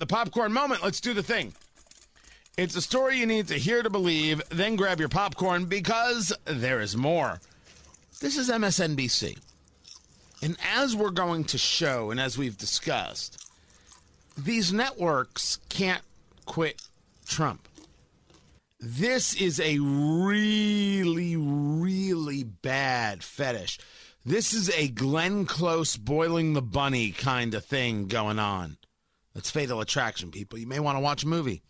the popcorn moment. Let's do the thing. It's a story you need to hear to believe, then grab your popcorn because there is more. This is MSNBC. And as we're going to show, and as we've discussed, these networks can't quit Trump. This is a really, really bad fetish. This is a Glenn Close boiling the bunny kind of thing going on. That's fatal attraction, people. You may want to watch a movie.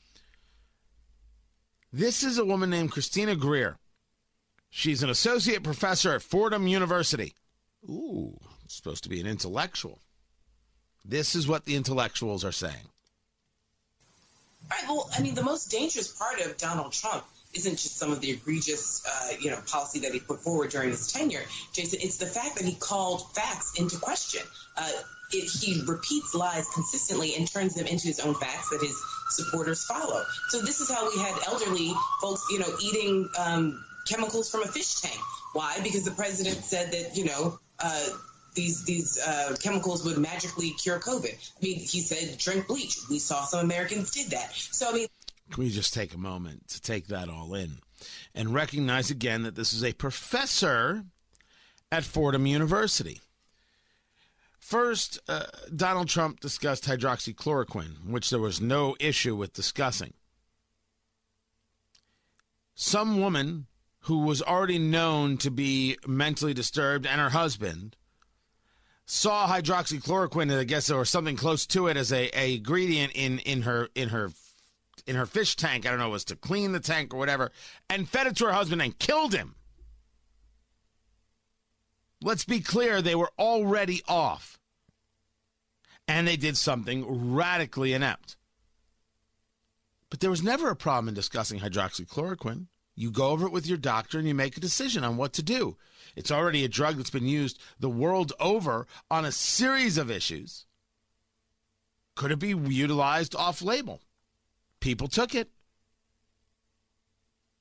This is a woman named Christina Greer. She's an associate professor at Fordham University. Ooh, supposed to be an intellectual. This is what the intellectuals are saying. Right. Well, I mean, the most dangerous part of Donald Trump isn't just some of the egregious, uh, you know, policy that he put forward during his tenure, Jason. It's the fact that he called facts into question. Uh, it, he repeats lies consistently and turns them into his own facts that his supporters follow. So this is how we had elderly folks, you know, eating um, chemicals from a fish tank. Why? Because the president said that, you know. Uh, these these uh, chemicals would magically cure COVID. I mean, he said drink bleach. We saw some Americans did that. So I mean, can we just take a moment to take that all in and recognize again that this is a professor at Fordham University. First, uh, Donald Trump discussed hydroxychloroquine, which there was no issue with discussing. Some woman who was already known to be mentally disturbed and her husband saw hydroxychloroquine, I guess or something close to it as a, a ingredient in, in her in her in her fish tank. I don't know, it was to clean the tank or whatever, and fed it to her husband and killed him. Let's be clear, they were already off. And they did something radically inept. But there was never a problem in discussing hydroxychloroquine. You go over it with your doctor and you make a decision on what to do. It's already a drug that's been used the world over on a series of issues. Could it be utilized off label? People took it.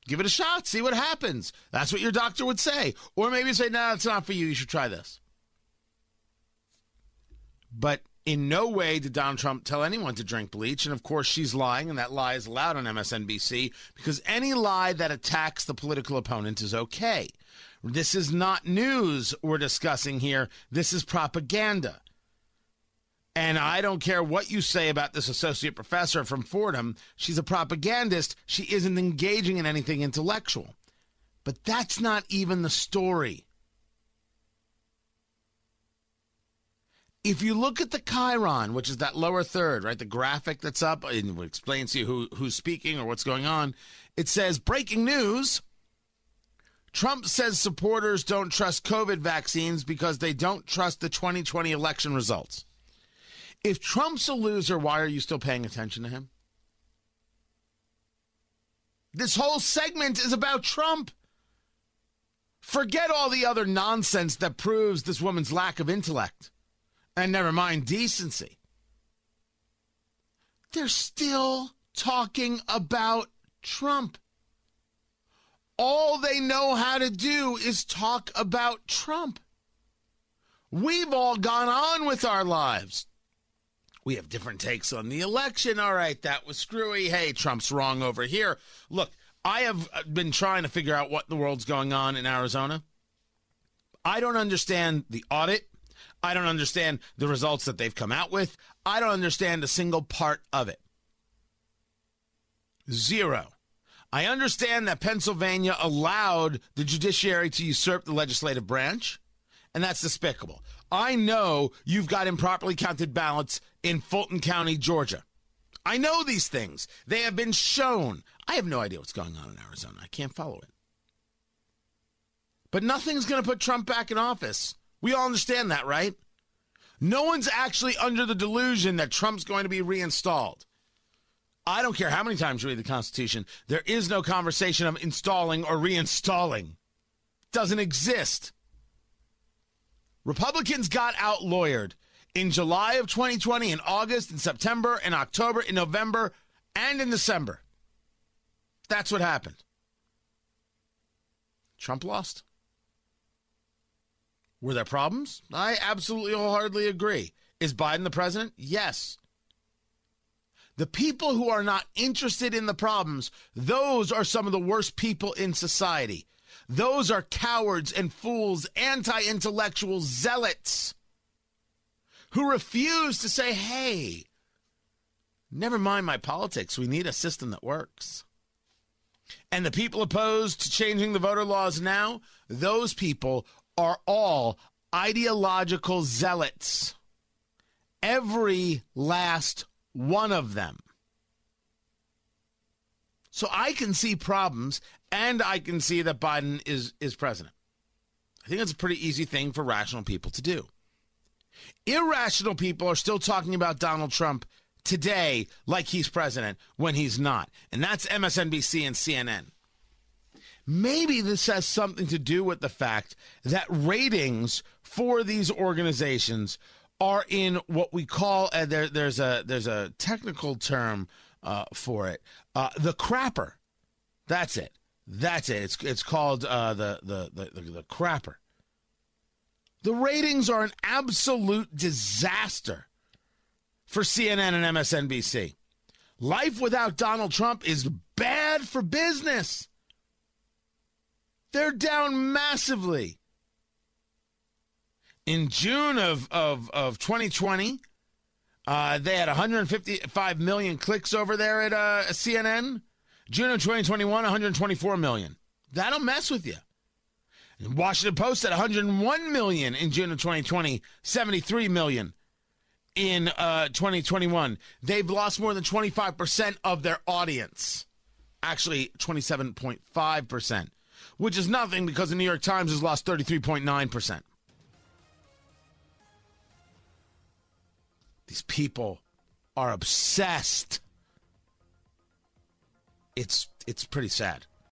Give it a shot, see what happens. That's what your doctor would say. Or maybe say, no, it's not for you. You should try this. But in no way did Donald Trump tell anyone to drink bleach. And of course, she's lying, and that lie is loud on MSNBC because any lie that attacks the political opponent is okay. This is not news we're discussing here. This is propaganda. And I don't care what you say about this associate professor from Fordham. She's a propagandist. She isn't engaging in anything intellectual. But that's not even the story. If you look at the chyron, which is that lower third, right, the graphic that's up, and explains to you who, who's speaking or what's going on, it says breaking news Trump says supporters don't trust COVID vaccines because they don't trust the 2020 election results. If Trump's a loser, why are you still paying attention to him? This whole segment is about Trump. Forget all the other nonsense that proves this woman's lack of intellect. And never mind decency. They're still talking about Trump all they know how to do is talk about Trump. We've all gone on with our lives. We have different takes on the election. All right, that was screwy. Hey, Trump's wrong over here. Look, I have uh, been trying to figure out what the world's going on in Arizona. I don't understand the audit. I don't understand the results that they've come out with. I don't understand a single part of it. Zero. I understand that Pennsylvania allowed the judiciary to usurp the legislative branch, and that's despicable. I know you've got improperly counted ballots in Fulton County, Georgia. I know these things. They have been shown. I have no idea what's going on in Arizona. I can't follow it. But nothing's going to put Trump back in office. We all understand that, right? No one's actually under the delusion that Trump's going to be reinstalled. I don't care how many times you read the Constitution, there is no conversation of installing or reinstalling. Doesn't exist. Republicans got out lawyered in July of 2020, in August, in September, in October, in November, and in December. That's what happened. Trump lost. Were there problems? I absolutely wholeheartedly agree. Is Biden the president? Yes. The people who are not interested in the problems, those are some of the worst people in society. Those are cowards and fools, anti intellectual zealots who refuse to say, hey, never mind my politics. We need a system that works. And the people opposed to changing the voter laws now, those people are all ideological zealots. Every last one of them. So I can see problems and I can see that Biden is is president. I think that's a pretty easy thing for rational people to do. Irrational people are still talking about Donald Trump today like he's president when he's not. And that's MSNBC and CNN. Maybe this has something to do with the fact that ratings for these organizations are in what we call uh, there, there's a there's a technical term uh, for it uh, the crapper that's it that's it it's it's called uh, the, the, the the the crapper the ratings are an absolute disaster for CNN and MSNBC life without Donald Trump is bad for business they're down massively in June of, of, of 2020, uh, they had 155 million clicks over there at uh, CNN. June of 2021, 124 million. That'll mess with you. Washington Post at 101 million in June of 2020, 73 million in uh, 2021. They've lost more than 25% of their audience. Actually, 27.5%, which is nothing because the New York Times has lost 33.9%. These people are obsessed. It's it's pretty sad.